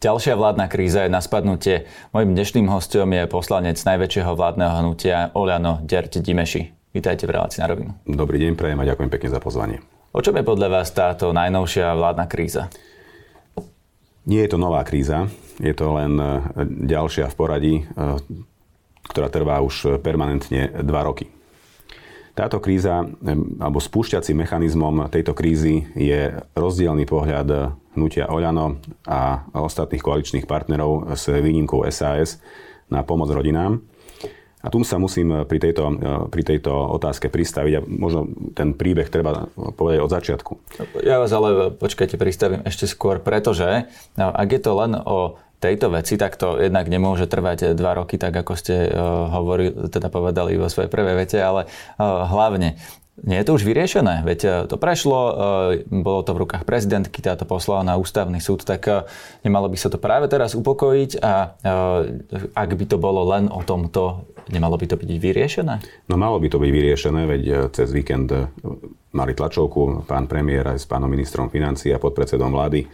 Ďalšia vládna kríza je na spadnutie. Mojím dnešným hostom je poslanec najväčšieho vládneho hnutia Oľano Dert Dimeši. Vítajte v relácii na rovinu. Dobrý deň, prejem a ďakujem pekne za pozvanie. O čom je podľa vás táto najnovšia vládna kríza? Nie je to nová kríza, je to len e, ďalšia v poradí, e, ktorá trvá už permanentne dva roky. Táto kríza, alebo spúšťací mechanizmom tejto krízy je rozdielný pohľad hnutia Oľano a ostatných koaličných partnerov s výnimkou SAS na pomoc rodinám. A tu sa musím pri tejto, pri tejto otázke pristaviť a možno ten príbeh treba povedať od začiatku. Ja vás ale počkajte, pristavím ešte skôr, pretože ak je to len o tejto veci, tak to jednak nemôže trvať dva roky, tak ako ste uh, hovorili, teda povedali vo svojej prvej vete, ale uh, hlavne nie je to už vyriešené, veď eh, to prešlo, bolo to v rukách prezidentky, táto poslala na ústavný súd, tak nemalo by sa to práve teraz upokojiť a ak by to bolo len o tomto, nemalo by to byť vyriešené? No malo by to byť vyriešené, veď cez víkend mali tlačovku pán premiér aj s pánom ministrom financií a podpredsedom vlády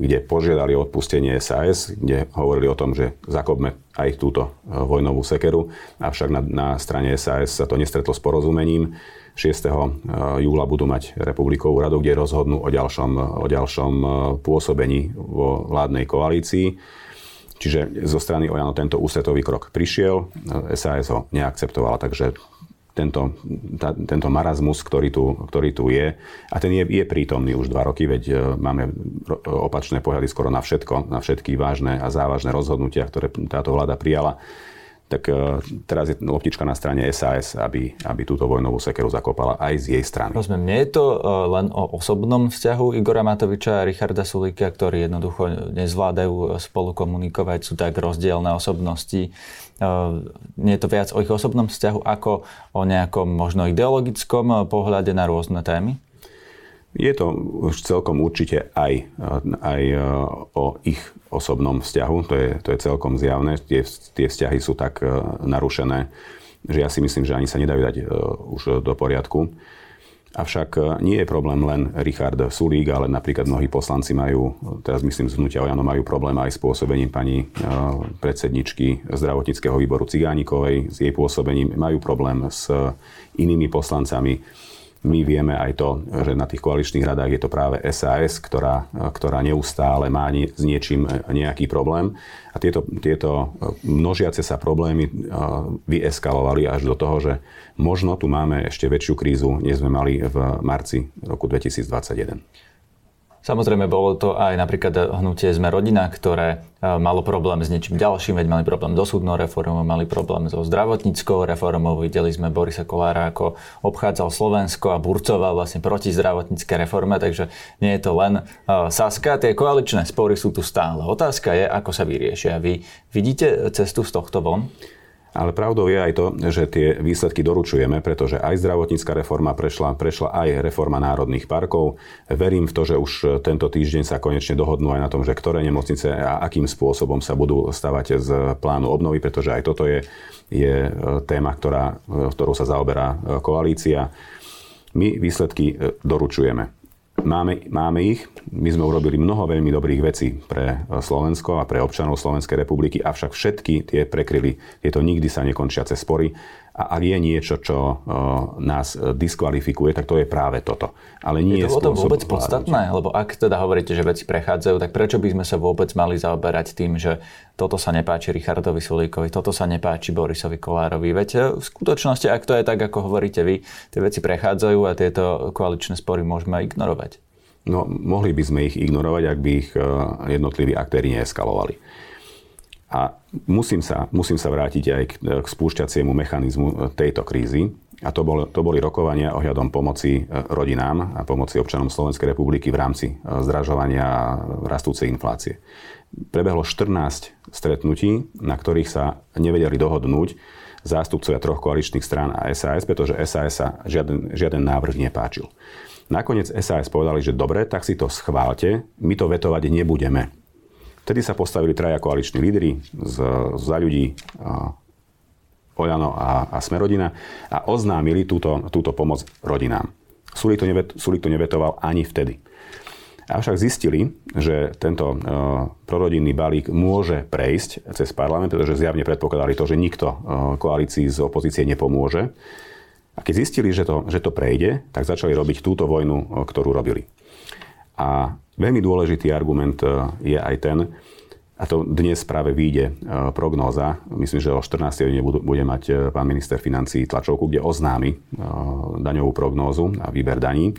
kde požiadali odpustenie SAS, kde hovorili o tom, že zakopme aj túto e, vojnovú sekeru, avšak na, na strane SAS sa to nestretlo s porozumením. 6. E, júla budú mať republikovú radu, kde rozhodnú o ďalšom, o ďalšom e, pôsobení vo vládnej koalícii. Čiže zo strany Ojano tento ústretový krok prišiel, SAS ho neakceptovala, takže tento, tá, tento marazmus, ktorý tu, ktorý tu je. A ten je, je prítomný už dva roky, veď e, máme opačné pohľady skoro na všetko, na všetky vážne a závažné rozhodnutia, ktoré táto vláda prijala tak e, teraz je loptička na strane SAS, aby, aby túto vojnovú sekeru zakopala aj z jej strany. Rozumiem, nie je to e, len o osobnom vzťahu Igora Matoviča a Richarda Sulíka, ktorí jednoducho nezvládajú spolu komunikovať, sú tak rozdielne osobnosti. Nie je to viac o ich osobnom vzťahu ako o nejakom možno ideologickom pohľade na rôzne témy? Je to už celkom určite aj, aj e, o ich osobnom vzťahu, to je, to je celkom zjavné. Tie, tie vzťahy sú tak e, narušené, že ja si myslím, že ani sa nedajú dať e, už do poriadku. Avšak nie je problém len Richard Sulík, ale napríklad mnohí poslanci majú, teraz myslím z Hnutia Ojano, majú problém aj s pôsobením pani predsedničky zdravotníckého výboru Cigánikovej, s jej pôsobením, majú problém s inými poslancami my vieme aj to, že na tých koaličných radách je to práve SAS, ktorá, ktorá neustále má nie, s niečím nejaký problém. A tieto, tieto množiace sa problémy vyeskalovali až do toho, že možno tu máme ešte väčšiu krízu, než sme mali v marci roku 2021. Samozrejme, bolo to aj napríklad hnutie Sme rodina, ktoré e, malo problém s niečím ďalším, veď mali problém so súdnou reformou, mali problém so zdravotníckou reformou. Videli sme Borisa Kolára, ako obchádzal Slovensko a burcoval vlastne proti zdravotníckej reforme, takže nie je to len e, Saska. Tie koaličné spory sú tu stále. Otázka je, ako sa vyriešia. Vy vidíte cestu z tohto von? Ale pravdou je aj to, že tie výsledky doručujeme, pretože aj zdravotnícka reforma prešla, prešla aj reforma národných parkov. Verím v to, že už tento týždeň sa konečne dohodnú aj na tom, že ktoré nemocnice a akým spôsobom sa budú stavať z plánu obnovy, pretože aj toto je, je téma, ktorá, ktorou sa zaoberá koalícia. My výsledky doručujeme. Máme, máme ich. My sme urobili mnoho veľmi dobrých vecí pre Slovensko a pre občanov Slovenskej republiky, avšak všetky tie prekryli. Tieto nikdy sa nekončiace spory a ak je niečo, čo nás diskvalifikuje, tak to je práve toto. Ale nie je to potom vôbec podstatné? Lebo ak teda hovoríte, že veci prechádzajú, tak prečo by sme sa vôbec mali zaoberať tým, že toto sa nepáči Richardovi Sulíkovi, toto sa nepáči Borisovi Kolárovi? Veď eh, v skutočnosti, ak to je tak, ako hovoríte vy, tie veci prechádzajú a tieto koaličné spory môžeme ignorovať. No, mohli by sme ich ignorovať, ak by ich eh, jednotliví aktéri neeskalovali. A musím sa, musím sa vrátiť aj k, k spúšťaciemu mechanizmu e, tejto krízy. A to, bol, to boli rokovania ohľadom pomoci e, rodinám a pomoci občanom Slovenskej republiky v rámci e, zdražovania rastúcej inflácie. Prebehlo 14 stretnutí, na ktorých sa nevedeli dohodnúť zástupcovia troch koaličných strán a SAS, pretože SAS sa žiaden, žiaden návrh nepáčil. Nakoniec SAS povedali, že dobre, tak si to schválte, my to vetovať nebudeme. Vtedy sa postavili traja koaliční lídry z, za ľudí Oľano a, a Smerodina a oznámili túto, túto pomoc rodinám. Sulik to, nevet, Sulik to nevetoval ani vtedy. Avšak zistili, že tento prorodinný balík môže prejsť cez parlament, pretože zjavne predpokladali to, že nikto koalícii z opozície nepomôže. A keď zistili, že to, že to prejde, tak začali robiť túto vojnu, ktorú robili. A veľmi dôležitý argument je aj ten, a to dnes práve vyjde e, prognóza. Myslím, že o 14. hodine bude mať e, pán minister financí tlačovku, kde oznámi e, daňovú prognózu a výber daní.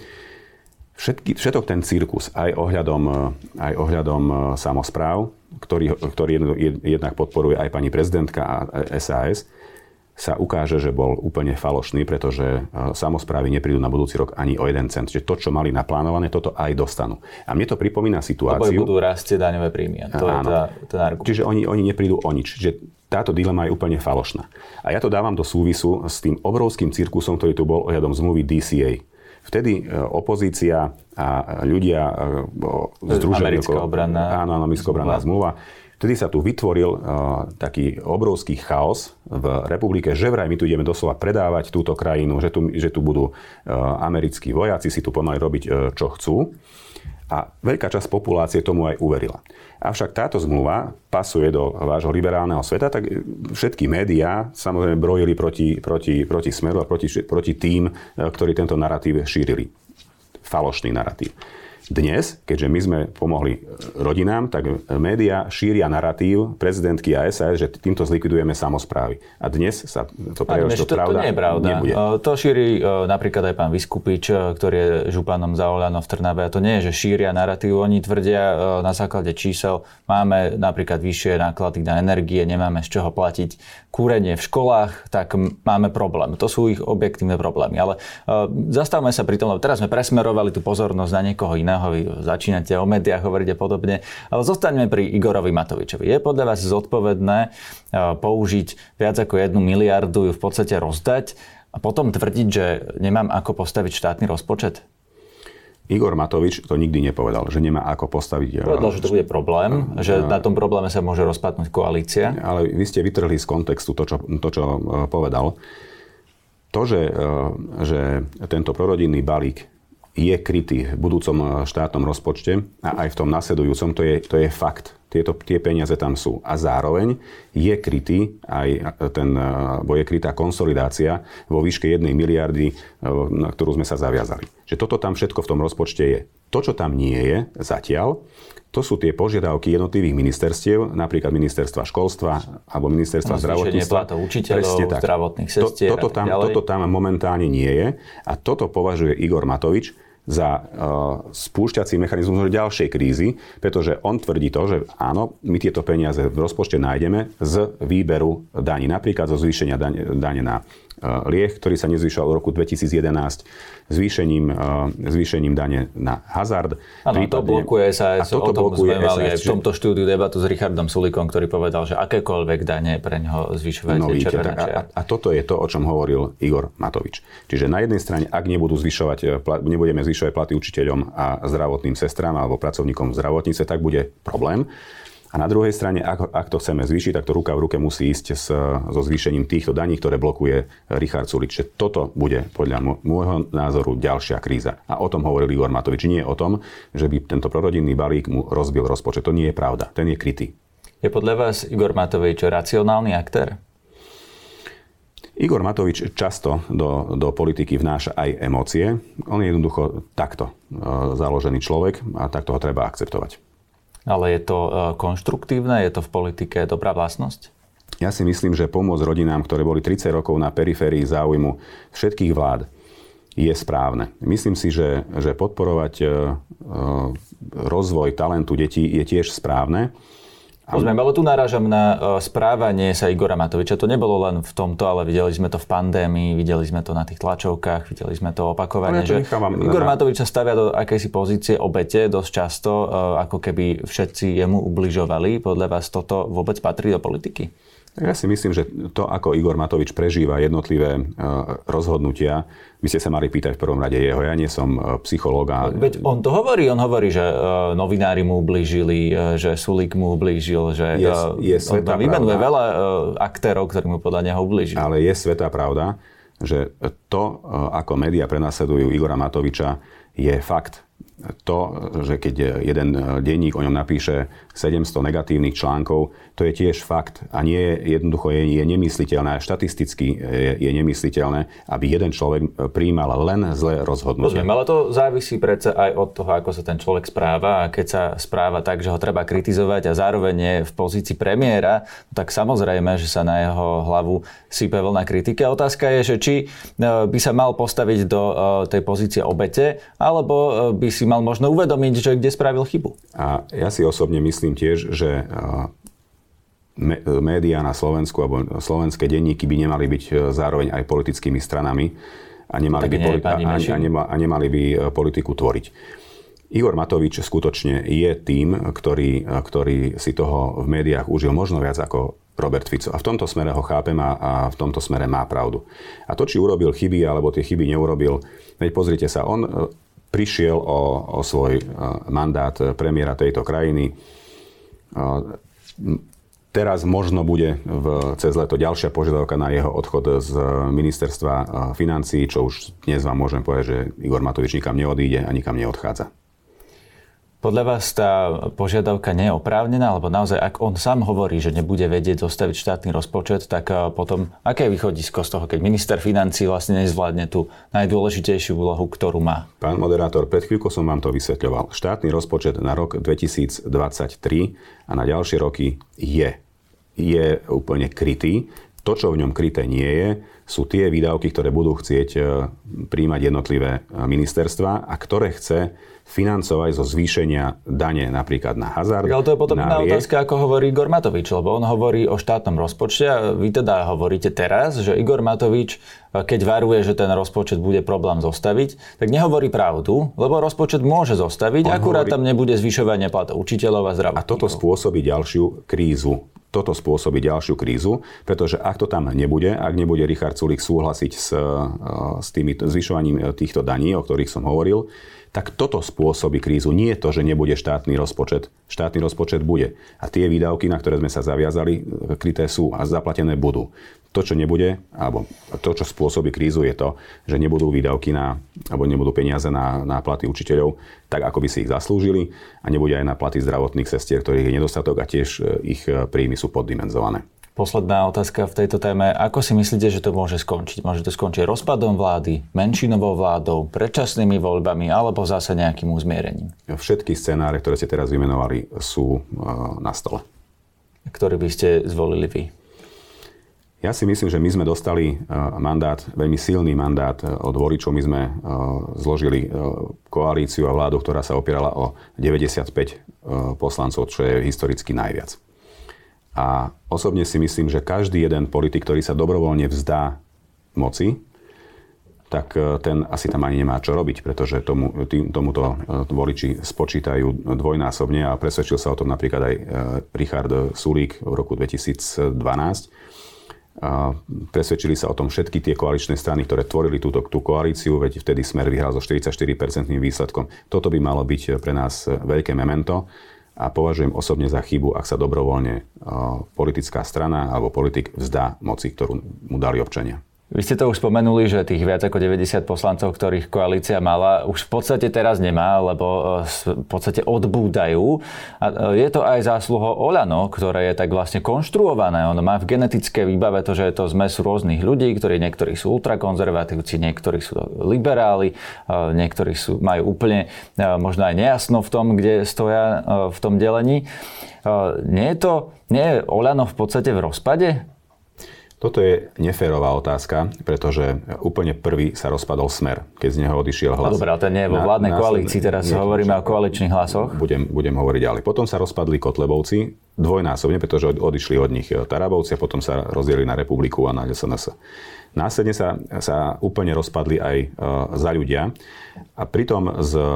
Všetky, všetok ten cirkus, aj ohľadom, aj ohľadom samozpráv, ktorý, ktorý jednak podporuje aj pani prezidentka a SAS, sa ukáže, že bol úplne falošný, pretože e, samozprávy neprídu na budúci rok ani o jeden cent. Čiže to, čo mali naplánované, toto aj dostanú. A mne to pripomína situáciu... Lebo budú rásť daňové príjmy. To áno. je tá, ten argument. Čiže oni, oni neprídu o nič. Čiže táto dilema je úplne falošná. A ja to dávam do súvisu s tým obrovským cirkusom, ktorý tu bol ohľadom zmluvy DCA. Vtedy e, opozícia a ľudia e, združení... Americká obranná... Áno, americká obranná zmluva Vtedy sa tu vytvoril uh, taký obrovský chaos v republike, že vraj my tu ideme doslova predávať túto krajinu, že tu, že tu budú uh, americkí vojaci si tu pomaly robiť, uh, čo chcú. A veľká časť populácie tomu aj uverila. Avšak táto zmluva pasuje do vášho liberálneho sveta, tak všetky médiá samozrejme brojili proti, proti, proti smeru a proti, proti tým, ktorí tento narratív šírili. Falošný narratív. Dnes, keďže my sme pomohli rodinám, tak médiá šíria narratív prezidentky a SAS, že týmto zlikvidujeme samozprávy. A dnes sa to prejavuje, že to, pravda to nie je pravda. Nebude. To šíri napríklad aj pán Vyskupič, ktorý je županom za Oľano v Trnave. A to nie je, že šíria narratív. Oni tvrdia na základe čísel, máme napríklad vyššie náklady na energie, nemáme z čoho platiť kúrenie v školách, tak máme problém. To sú ich objektívne problémy. Ale zastavme sa pri tom, lebo teraz sme presmerovali tú pozornosť na niekoho iného iného, vy začínate o médiách hovoriť a podobne. Ale zostaňme pri Igorovi Matovičovi. Je podľa vás zodpovedné e, použiť viac ako jednu miliardu, ju v podstate rozdať a potom tvrdiť, že nemám ako postaviť štátny rozpočet? Igor Matovič to nikdy nepovedal, že nemá ako postaviť... E, povedal, že to bude problém, že na tom probléme sa môže rozpadnúť koalícia. Ale vy ste vytrhli z kontextu to, čo, to, čo e, povedal. To, že, že tento prorodinný balík je krytý v budúcom eh, štátnom rozpočte a aj v tom nasledujúcom, to je, to je fakt. Tieto, tie peniaze tam sú. A zároveň je krytý aj ten, eh, bo je krytá konsolidácia vo výške 1 miliardy, na ktorú sme sa zaviazali. Že toto tam všetko v tom rozpočte je. To, čo tam nie je zatiaľ, to sú tie požiadavky jednotlivých ministerstiev, napríklad ministerstva školstva alebo ministerstva no, zdravotníctva. učiteľov, zdravotných sestier. To, toto, tam, toto tam momentálne nie je a toto považuje Igor Matovič za uh, spúšťací mechanizmus ďalšej krízy, pretože on tvrdí to, že áno, my tieto peniaze v rozpočte nájdeme z výberu daní, napríklad zo zvýšenia dane, dane na liek, ktorý sa nezvyšoval v roku 2011 zvýšením, zvýšením dane na hazard. Áno, to blokuje sa aj, o tom sme mali aj v tomto štúdiu debatu s Richardom Sulikom, ktorý povedal, že akékoľvek dane pre neho zvyšovať no, vidíte, tak, a, a toto je to, o čom hovoril Igor Matovič. Čiže na jednej strane, ak nebudú zvyšovať, eh, nebudeme zvyšovať platy učiteľom a zdravotným sestrám alebo pracovníkom v zdravotníctve, tak bude problém. A na druhej strane, ak, ak to chceme zvýšiť, tak to ruka v ruke musí ísť s, so zvýšením týchto daní, ktoré blokuje Richard Sulič. Že toto bude podľa môjho názoru ďalšia kríza. A o tom hovoril Igor Matovič. Nie o tom, že by tento prorodinný balík mu rozbil rozpočet. To nie je pravda. Ten je krytý. Je podľa vás Igor Matovič racionálny aktér? Igor Matovič často do, do politiky vnáša aj emócie. On je jednoducho takto e, založený človek a takto ho treba akceptovať. Ale je to e, konštruktívne? Je to v politike dobrá vlastnosť? Ja si myslím, že pomôcť rodinám, ktoré boli 30 rokov na periférii záujmu všetkých vlád, je správne. Myslím si, že, že podporovať e, e, rozvoj talentu detí je tiež správne. Rozumiem, ale tu narážam na e, správanie sa Igora Matoviča. To nebolo len v tomto, ale videli sme to v pandémii, videli sme to na tých tlačovkách, videli sme to opakovane, ja že Igor Matovič sa stavia do akejsi pozície obete dosť často, e, ako keby všetci jemu ubližovali. Podľa vás toto vôbec patrí do politiky? Ja si myslím, že to, ako Igor Matovič prežíva jednotlivé e, rozhodnutia, by ste sa mali pýtať v prvom rade jeho. Ja nie som e, psychológ. A... Veď on to hovorí. On hovorí, že e, novinári mu ublížili, že Sulik mu ublížil, že je, je on tam vymenuje veľa aktérov, ktorí mu podľa neho ublížili. Ale je svetá pravda, že to, ako médiá prenasledujú Igora Matoviča, je fakt. To, že keď jeden denník o ňom napíše 700 negatívnych článkov, to je tiež fakt a nie jednoducho je, je nemysliteľné, štatisticky je, je nemysliteľné, aby jeden človek prijímal len zlé rozhodnutie. Rozumiem, ale to závisí predsa aj od toho, ako sa ten človek správa a keď sa správa tak, že ho treba kritizovať a zároveň je v pozícii premiéra, tak samozrejme, že sa na jeho hlavu sype vlna kritiky. A otázka je, že či e, by sa mal postaviť do e, tej pozície obete, alebo e, by si mal možno uvedomiť, že kde spravil chybu. A ja si osobne myslím tiež, že médiá na Slovensku alebo slovenské denníky by nemali byť zároveň aj politickými stranami a nemali, by, politi- a, a, nema, a nemali by politiku tvoriť. Igor Matovič skutočne je tým, ktorý, ktorý si toho v médiách užil možno viac ako Robert Fico. A v tomto smere ho chápem a, a v tomto smere má pravdu. A to, či urobil chyby alebo tie chyby neurobil, veď pozrite sa, on e, prišiel o, o svoj e, mandát premiéra tejto krajiny. E, teraz možno bude v, cez leto ďalšia požiadavka na jeho odchod z ministerstva financí, čo už dnes vám môžem povedať, že Igor Matovič nikam neodíde a nikam neodchádza. Podľa vás tá požiadavka nie je oprávnená, alebo naozaj, ak on sám hovorí, že nebude vedieť zostaviť štátny rozpočet, tak eh, potom aké je východisko z toho, keď minister financí vlastne nezvládne tú najdôležitejšiu úlohu, ktorú má? Pán moderátor, pred chvíľkou som vám to vysvetľoval. Štátny rozpočet na rok 2023 a na ďalšie roky je, je úplne krytý. To, čo v ňom kryté nie je, sú tie výdavky, ktoré budú chcieť eh, príjmať jednotlivé eh, ministerstva a ktoré chce financovať zo zvýšenia dane napríklad na hazard. Ale to je potom iná otázka, ako hovorí Igor Matovič, lebo on hovorí o štátnom rozpočte a vy teda hovoríte teraz, že Igor Matovič, keď varuje, že ten rozpočet bude problém zostaviť, tak nehovorí pravdu, lebo rozpočet môže zostaviť, on akurát hovorí... tam nebude zvyšovanie platov učiteľov a zdravotníkov. A toto spôsobí ďalšiu krízu toto spôsobí ďalšiu krízu, pretože ak to tam nebude, ak nebude Richard Sulik súhlasiť s, s tými zvyšovaním týchto daní, o ktorých som hovoril, tak toto spôsobí krízu. Nie to, že nebude štátny rozpočet. Štátny rozpočet bude. A tie výdavky, na ktoré sme sa zaviazali, kryté sú a zaplatené budú. To, čo nebude, alebo to, čo spôsobí krízu, je to, že nebudú výdavky na, alebo nebudú peniaze na, na platy učiteľov, tak ako by si ich zaslúžili a nebude aj na platy zdravotných sestier, ktorých je nedostatok a tiež ich príjmy sú poddimenzované. Posledná otázka v tejto téme. Ako si myslíte, že to môže skončiť? Môže to skončiť rozpadom vlády, menšinovou vládou, predčasnými voľbami alebo zase nejakým uzmierením? Všetky scenáre, ktoré ste teraz vymenovali, sú e, na stole. Ktorý by ste zvolili vy? Ja si myslím, že my sme dostali e, mandát, veľmi silný mandát e, od voličov. My sme zložili koalíciu a vládu, ktorá sa opierala o 95 poslancov, čo je historicky najviac. A osobne si myslím, že každý jeden politik, ktorý sa dobrovoľne vzdá moci, tak e, ten asi tam ani nemá čo robiť, pretože tomu, tým, tomuto e, voliči spočítajú dvojnásobne a presvedčil sa o tom napríklad aj e, Richard Sulík v roku 2012. A presvedčili sa o tom všetky tie koaličné strany, ktoré tvorili túto tú koalíciu, veď vtedy Smer vyhral so 44% výsledkom. Toto by malo byť pre nás veľké memento a považujem osobne za chybu, ak sa dobrovoľne politická strana alebo politik vzdá moci, ktorú mu dali občania. Vy ste to už spomenuli, že tých viac ako 90 poslancov, ktorých koalícia mala, už v podstate teraz nemá, lebo e, v podstate odbúdajú. A e, je to aj zásluho Olano, ktoré je tak vlastne konštruované. On má v genetické výbave to, že je to zmes rôznych ľudí, ktorí niektorí sú ultrakonzervatívci, niektorí sú liberáli, e, niektorí sú, majú úplne možno aj nejasno v tom, kde stoja v tom delení. Nie je to, nie je Olano v podstate v rozpade? Toto je neférová otázka, pretože úplne prvý sa rozpadol smer, keď z neho odišiel hlas. No dobré, ale ten nie je vo vládnej koalícii, teraz nie, hovoríme o koaličných hlasoch. Budem, budem hovoriť ďalej. Potom sa rozpadli Kotlebovci dvojnásobne, pretože odišli od nich Tarabovci a potom sa rozdielili na Republiku a na SNS. Následne sa, sa úplne rozpadli aj e, za ľudia a pritom z e,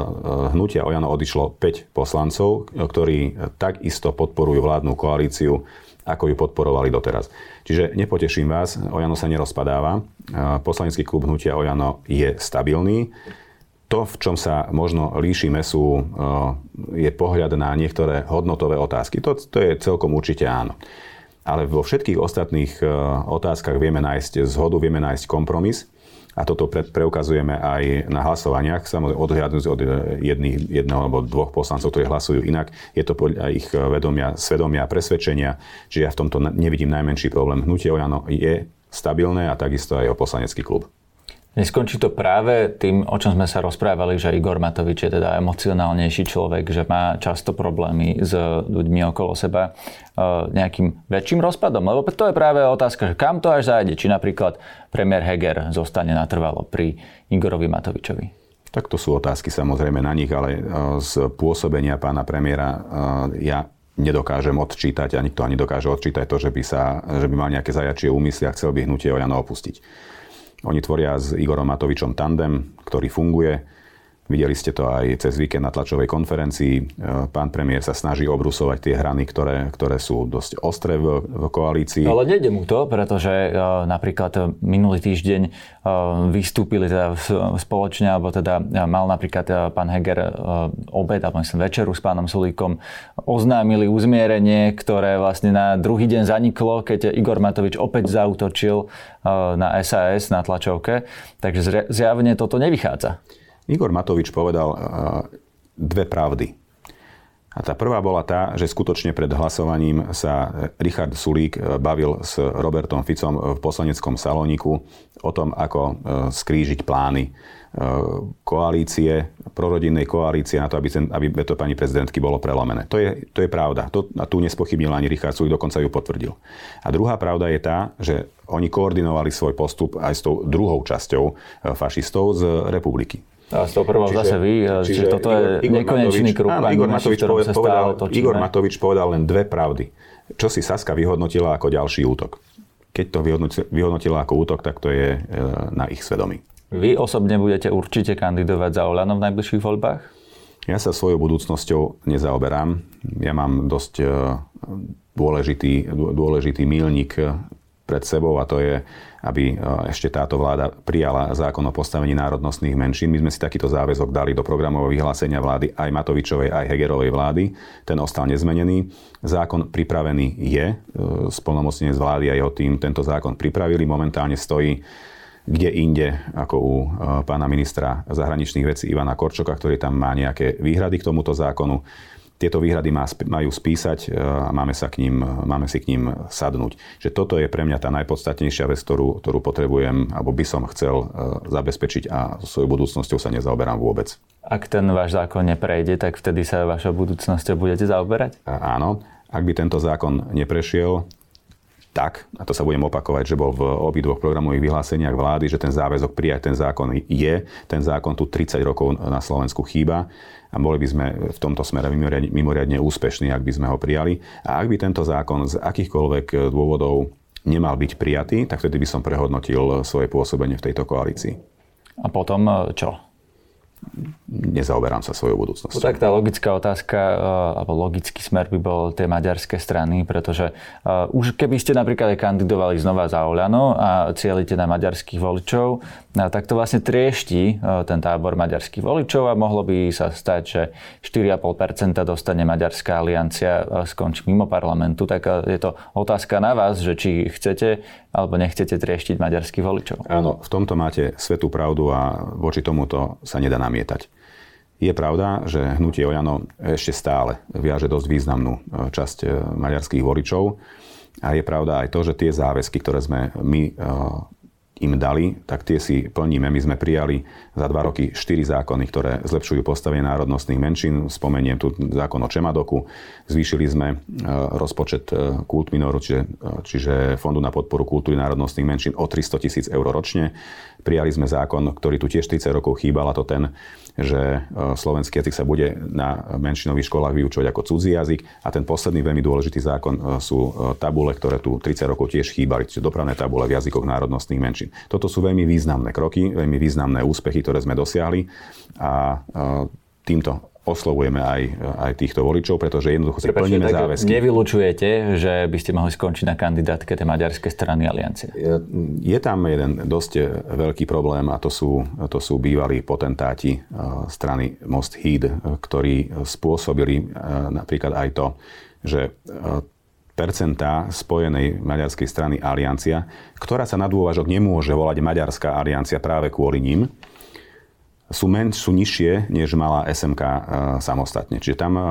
hnutia Ojano odišlo 5 poslancov, ktorí takisto podporujú vládnu koalíciu ako ju podporovali doteraz. Čiže nepoteším vás, Ojano sa nerozpadáva. Poslanecký klub hnutia Ojano je stabilný. To, v čom sa možno líšime, sú, je pohľad na niektoré hodnotové otázky. To, to je celkom určite áno. Ale vo všetkých ostatných otázkach vieme nájsť zhodu, vieme nájsť kompromis. A toto pre, preukazujeme aj na hlasovaniach, samozrejme odhľadnúť od jedných, jedného alebo dvoch poslancov, ktorí hlasujú inak, je to podľa ich vedomia, svedomia a presvedčenia, že ja v tomto nevidím najmenší problém. Hnutie Oľano je stabilné a takisto aj o poslanecký klub. Neskončí to práve tým, o čom sme sa rozprávali, že Igor Matovič je teda emocionálnejší človek, že má často problémy s ľuďmi okolo seba e, nejakým väčším rozpadom? Lebo to je práve otázka, že kam to až zájde? Či napríklad premiér Heger zostane natrvalo pri Igorovi Matovičovi? Tak to sú otázky samozrejme na nich, ale e, z pôsobenia pána premiéra e, ja nedokážem odčítať a nikto ani dokáže odčítať to, že by, sa, že by mal nejaké zajačie úmysly a chcel by hnutie Oľano opustiť. Oni tvoria s Igorom Matovičom tandem, ktorý funguje. Videli ste to aj cez víkend na tlačovej konferencii. E, pán premiér sa snaží obrusovať tie hrany, ktoré, ktoré sú dosť ostré v, v koalícii. Ale nejde mu to, pretože uh, napríklad minulý týždeň uh, vystúpili teda spoločne, alebo teda mal napríklad pán Heger obed, alebo myslím večeru s pánom Sulíkom, oznámili uzmierenie, ktoré vlastne na druhý deň zaniklo, keď Igor Matovič opäť zautočil na SAS na tlačovke. Takže zjavne toto nevychádza. Igor Matovič povedal uh, dve pravdy. A tá prvá bola tá, že skutočne pred hlasovaním sa Richard Sulík uh, bavil s Robertom Ficom v poslaneckom salóniku o tom, ako uh, skrížiť plány koalície, prorodinnej koalície na to, aby, ten, aby to pani prezidentky bolo prelomené. To je, to je pravda. To, a tu nespochybnil ani Richard Sulík, dokonca ju potvrdil. A druhá pravda je tá, že oni koordinovali svoj postup aj s tou druhou časťou fašistov z republiky. A s tou prvou čiže, zase vy, čiže, čiže toto Igor, je Igor nekonečný kruh. Áno, Igor Matovič, povedal, povedal, Igor Matovič povedal len dve pravdy. Čo si Saska vyhodnotila ako ďalší útok. Keď to vyhodnotila ako útok, tak to je e, na ich svedomí. Vy osobne budete určite kandidovať za Olano v najbližších voľbách? Ja sa svojou budúcnosťou nezaoberám. Ja mám dosť e, dôležitý, dôležitý mílnik pred sebou a to je, aby e, ešte táto vláda prijala zákon o postavení národnostných menšín. My sme si takýto záväzok dali do programového vyhlásenia vlády aj Matovičovej, aj Hegerovej vlády. Ten ostal nezmenený. Zákon pripravený je. E, Spolnomocnenie z vlády a jeho tým tento zákon pripravili. Momentálne stojí kde inde ako u e, pána ministra zahraničných vecí Ivana Korčoka, ktorý tam má nejaké výhrady k tomuto zákonu tieto výhrady majú spísať e, a máme, sa k ním, máme si k ním sadnúť. Že toto je pre mňa tá najpodstatnejšia vec, ktorú, ktorú potrebujem, alebo by som chcel e, zabezpečiť a so svojou budúcnosťou sa nezaoberám vôbec. Ak ten váš zákon neprejde, tak vtedy sa vašou budúcnosťou budete zaoberať? A, áno. Ak by tento zákon neprešiel, tak, a to sa budem opakovať, že bol v obidvoch programových vyhláseniach vlády, že ten záväzok prijať ten zákon je. Ten zákon tu 30 rokov na Slovensku chýba a boli by sme v tomto smere mimoriadne, mimoriadne úspešní, ak by sme ho prijali. A ak by tento zákon z akýchkoľvek dôvodov nemal byť prijatý, tak vtedy by som prehodnotil svoje pôsobenie v tejto koalícii. A potom čo? Nezaoberám sa svojou budúcnosťou. Tak tá logická otázka, eh, alebo logický smer by bol tie maďarské strany, pretože uh, už keby ste napríklad aj kandidovali znova za Oľano a cieľite na maďarských voličov, no, tak to vlastne triešti ten tábor maďarských voličov a mohlo by sa stať, že 4,5% dostane Maďarská aliancia, uh, skončí mimo parlamentu. Tak je to otázka na vás, že či chcete alebo nechcete trieštiť maďarských voličov. Áno, v tomto máte svetú pravdu a voči tomuto sa nedá namietať. Je pravda, že hnutie Oľano ešte stále viaže dosť významnú e, časť e, maďarských voličov. A je pravda aj to, že tie záväzky, ktoré sme my e, im dali, tak tie si plníme. My sme prijali za dva roky štyri zákony, ktoré zlepšujú postavenie národnostných menšín. Spomeniem tu zákon o Čemadoku. Zvýšili sme rozpočet Kultminoru, čiže, čiže Fondu na podporu kultúry národnostných menšín o 300 tisíc eur ročne. Prijali sme zákon, ktorý tu tiež 30 rokov chýbal, a to ten, že slovenský jazyk sa bude na menšinových školách vyučovať ako cudzí jazyk. A ten posledný veľmi dôležitý zákon sú tabule, ktoré tu 30 rokov tiež chýbali, čiže dopravné tabule v jazykoch národnostných menšín. Toto sú veľmi významné kroky, veľmi významné úspechy, ktoré sme dosiahli a týmto oslovujeme aj, aj týchto voličov, pretože jednoducho si Prepačte, plníme záväzky. Nevylučujete, že by ste mohli skončiť na kandidátke tej maďarskej strany aliancie? Je, je tam jeden dosť veľký problém a to sú, to sú bývalí potentáti strany Most Heed, ktorí spôsobili napríklad aj to, že percentá spojenej maďarskej strany Aliancia, ktorá sa na dôvažok nemôže volať Maďarská aliancia práve kvôli ním, sú, men, sú nižšie, než malá SMK e, samostatne. Čiže tam e,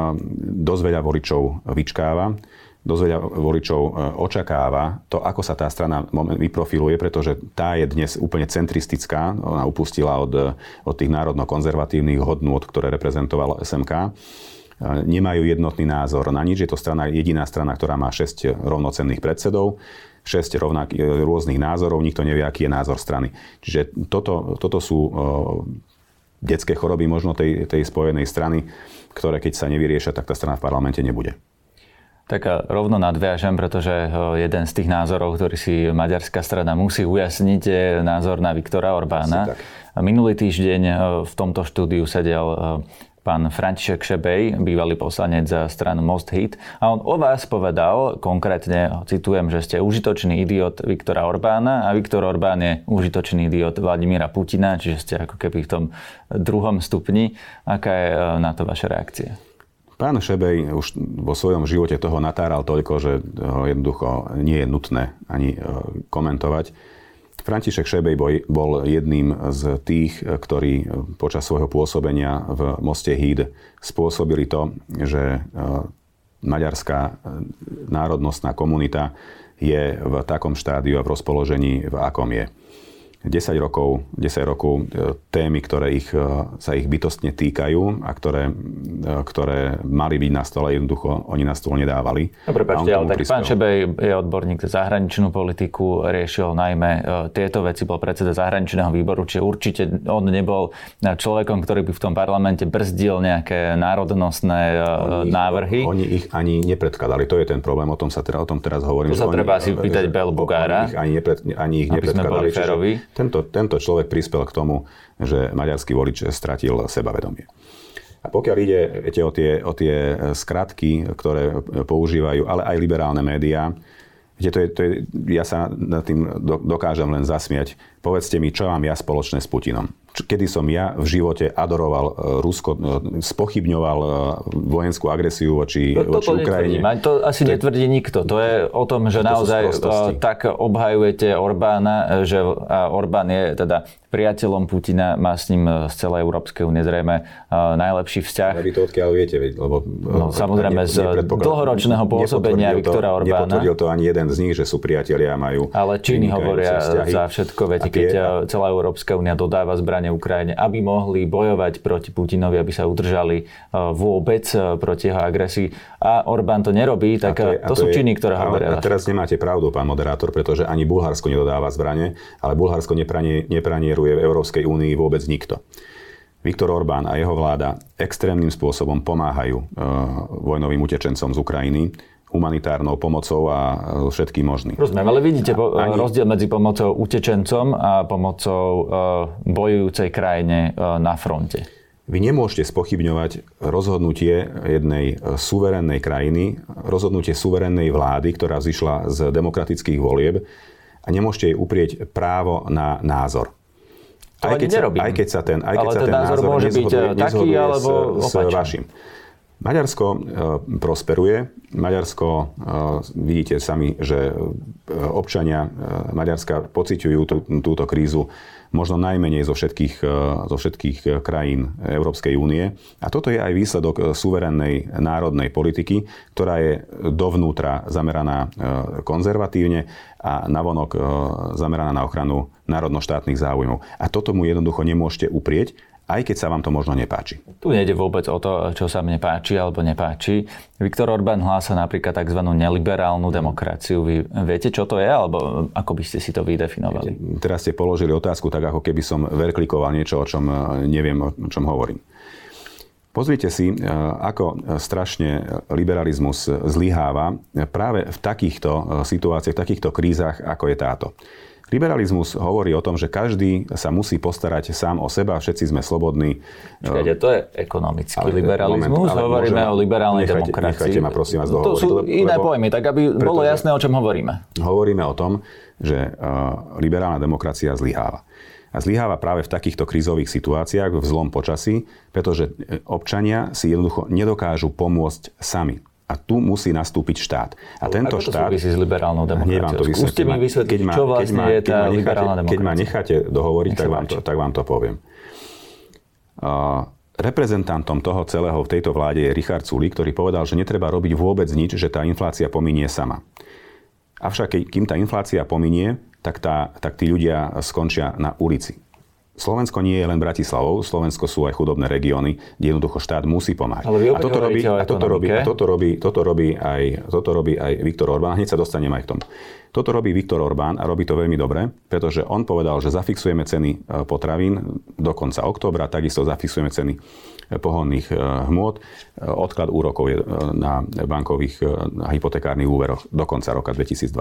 dosť veľa voličov vyčkáva, dosť veľa voličov e, očakáva to, ako sa tá strana vyprofiluje, pretože tá je dnes úplne centristická. Ona upustila od, od tých národno-konzervatívnych hodnôt, ktoré reprezentovalo SMK nemajú jednotný názor na nič. Je to strana, jediná strana, ktorá má 6 rovnocenných predsedov, 6 rovnak, rôznych názorov, nikto nevie, aký je názor strany. Čiže toto, toto sú detské choroby možno tej, tej spojenej strany, ktoré keď sa nevyriešia, tak tá strana v parlamente nebude. Tak rovno nadviažem, pretože jeden z tých názorov, ktorý si maďarská strana musí ujasniť, je názor na Viktora Orbána. Minulý týždeň v tomto štúdiu sedel pán František Šebej, bývalý poslanec za stranu Most Hit. A on o vás povedal, konkrétne citujem, že ste užitočný idiot Viktora Orbána a Viktor Orbán je užitočný idiot Vladimíra Putina, čiže ste ako keby v tom druhom stupni. Aká je e, na to vaša reakcia? Pán Šebej už vo svojom živote toho natáral toľko, že ho jednoducho nie je nutné ani e, komentovať. František Šebej bol jedným z tých, ktorí počas svojho pôsobenia v Moste Híd spôsobili to, že e, maďarská e, národnostná komunita je v takom štádiu a v rozpoložení, v akom je. 10 rokov, 10 rokov e, témy, ktoré ich, e, sa ich bytostne týkajú a ktoré, e, ktoré mali byť na stole, jednoducho oni na stôl nedávali. No prepáčte, ale tak pán Šebej je odborník za zahraničnú politiku, riešil najmä tieto veci, bol predseda zahraničného výboru, čiže určite on nebol človekom, ktorý by v tom parlamente brzdil nejaké národnostné oni návrhy. Oni ich ani nepredkladali, to je ten problém, o tom sa teda, o tom teraz hovorím. To sa treba si pýtať Bel Bugára. Oni ich ani, nepred, ani ich nepredkladali. Tento, tento človek prispel k tomu, že maďarský volič stratil sebavedomie. A pokiaľ ide viete, o, tie, o tie skratky, ktoré používajú, ale aj liberálne médiá, viete, to je, to je, ja sa nad tým dokážem len zasmiať. Povedzte mi, čo mám ja spoločné s Putinom kedy som ja v živote adoroval e, Rusko, e, spochybňoval e, vojenskú agresiu voči, no, voči Ukrajine. Netvrdím. To asi to, netvrdí nikto. To je o tom, že naozaj tak obhajujete Orbána, že Orbán je teda priateľom Putina, má s ním z celej Európskej únie zrejme najlepší vzťah. Vy to odkiaľ viete? Lebo, no, samozrejme z dlhoročného pôsobenia Viktora to, Orbána. Nepotvrdil to ani jeden z nich, že sú priatelia a majú Ale Číny hovoria za všetko. Viete, keď celá Európska únia dodáva zbranie Ukrajine, aby mohli bojovať proti Putinovi, aby sa udržali e, vôbec e, proti jeho agresii. A Orbán to nerobí, tak to, je, to, to sú je, činy, ktoré hovoria. A teraz nemáte pravdu, pán moderátor, pretože ani Bulharsko nedodáva zbrane, ale Bulharsko nepranie, nepranieruje v Európskej únii vôbec nikto. Viktor Orbán a jeho vláda extrémnym spôsobom pomáhajú e, vojnovým utečencom z Ukrajiny humanitárnou pomocou a e, všetkým možným. Rozumiem, ale vidíte po, Ani... rozdiel medzi pomocou utečencom a pomocou bojujúcej krajine na fronte. Vy nemôžete spochybňovať rozhodnutie jednej suverénnej krajiny, rozhodnutie suverénnej vlády, ktorá vzýšla z demokratických volieb a nemôžete jej uprieť právo na názor. To aj keď, sa, aj keď sa ten, aj keď Ale sa ten názor, názor môže byť taký alebo s, s vašim. Maďarsko e, prosperuje. Maďarsko, vidíte sami, že občania Maďarska pociťujú tú, túto krízu možno najmenej zo všetkých, zo všetkých krajín Európskej únie. A toto je aj výsledok suverénnej národnej politiky, ktorá je dovnútra zameraná konzervatívne a navonok zameraná na ochranu národnoštátnych záujmov. A toto mu jednoducho nemôžete uprieť aj keď sa vám to možno nepáči. Tu nejde vôbec o to, čo sa mne páči alebo nepáči. Viktor Orbán hlása napríklad tzv. neliberálnu demokraciu. Vy viete, čo to je, alebo ako by ste si to vydefinovali? Teraz ste položili otázku tak, ako keby som verklikoval niečo, o čom e, neviem, o čom hovorím. Pozrite si, e, ako strašne liberalizmus zlyháva práve v takýchto e, situáciách, v takýchto krízach, ako je táto. Liberalizmus hovorí o tom, že každý sa musí postarať sám o seba, všetci sme slobodní. Čakajte, to je ekonomický ale, liberalizmus, moment, ale hovoríme môžem, o liberálnej nechajte, demokracii. Nechajte ma prosím vás dohovoriť. To sú lebo, iné pojmy, tak aby bolo jasné, o čom hovoríme. Hovoríme o tom, že uh, liberálna demokracia zlyháva. A zlyháva práve v takýchto krízových situáciách, v zlom počasí, pretože občania si jednoducho nedokážu pomôcť sami A tu musí nastúpiť štát. A tento Ako to štát... súvisí s liberálnou demokraciou? to Skúste mi vysvetliť, keď ma, čo vlastne keď ma, je keď tá ma necháte, liberálna demokracia. Keď ma necháte dohovoriť, Nech tak vám, to, tak vám to poviem. Uh, reprezentantom toho celého v tejto vláde je Richard Sulík, ktorý povedal, že netreba robiť vôbec nič, že tá inflácia pominie sama. Avšak kým tá inflácia pominie, tak, tá, tak tí ľudia skončia na ulici. Slovensko nie je len Bratislavou, Slovensko sú aj chudobné regióny, kde jednoducho štát musí pomáhať. A toto robí, a toto robí, a toto robí, toto robí, aj, toto robí aj Viktor Orbán. Hneď sa dostanem aj k tomu. Toto robí Viktor Orbán a robí to veľmi dobre, pretože on povedal, že zafixujeme ceny e, potravín do konca októbra, takisto zafixujeme ceny e, pohonných e, hmôt. Odklad úrokov je na bankových a hypotekárnych úveroch do konca roka 2022.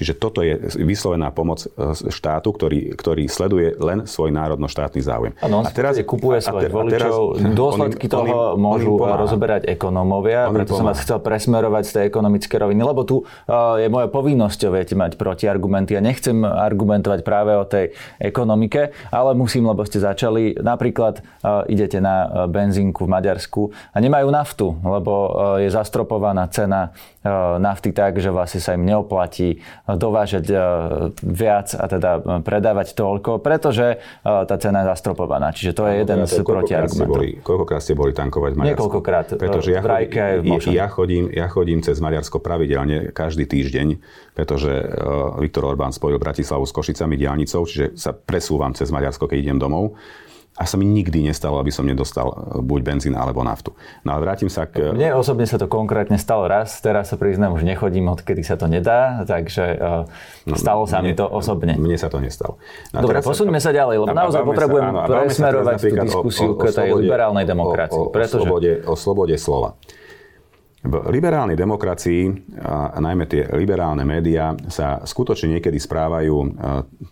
Čiže toto je vyslovená pomoc štátu, ktorý, ktorý sleduje len svoj národno-štátny záujem. On a teraz, kupuje svojich voličov. Dôsledky on im- toho on im môžu pomáha. rozoberať ekonómovia, On preto som vás chcel presmerovať z tej ekonomické roviny, lebo tu uh, je moja povinnosťou, viete, mať protiargumenty. Ja nechcem argumentovať práve o tej ekonomike, ale musím, lebo ste začali. Napríklad uh, idete na uh, benzínku v Maďarsku a nemajú naftu, lebo uh, je zastropovaná cena nafty tak, že vlastne sa im neoplatí dovážať viac a teda predávať toľko, pretože tá cena zastropovaná. Čiže to je jeden Teda z protiargumentov. boli, koľkokrát ste boli tankovať v Maďarsku? Niekoľkokrát, Pretože ja, v Rajke aj v chodím, ja, chodím, ja chodím cez Maďarsko pravidelne každý týždeň, pretože uh, Viktor Orbán spojil Bratislavu s Košicami diálnicou, čiže sa presúvam cez Maďarsko, keď idem domov. A sa mi nikdy nestalo, aby som nedostal uh, buď benzín alebo naftu. No ale vrátim sa k... Mne osobne sa to konkrétne stalo raz, teraz sa priznám, už nechodím, odkedy sa to nedá, takže uh, stalo sa mi to osobne. Mne sa to nestalo. No Dobre, sa- posuňme sa ďalej, lebo naozaj sa- potrebujem áno, sa teraz presmerovať tú napríklad o- diskusiu o- o k tej slobode- liberálnej demokracii, O, o, o, pretože- slobode, o slobode slova. V liberálnej demokracii, a najmä tie liberálne médiá, sa skutočne niekedy správajú e,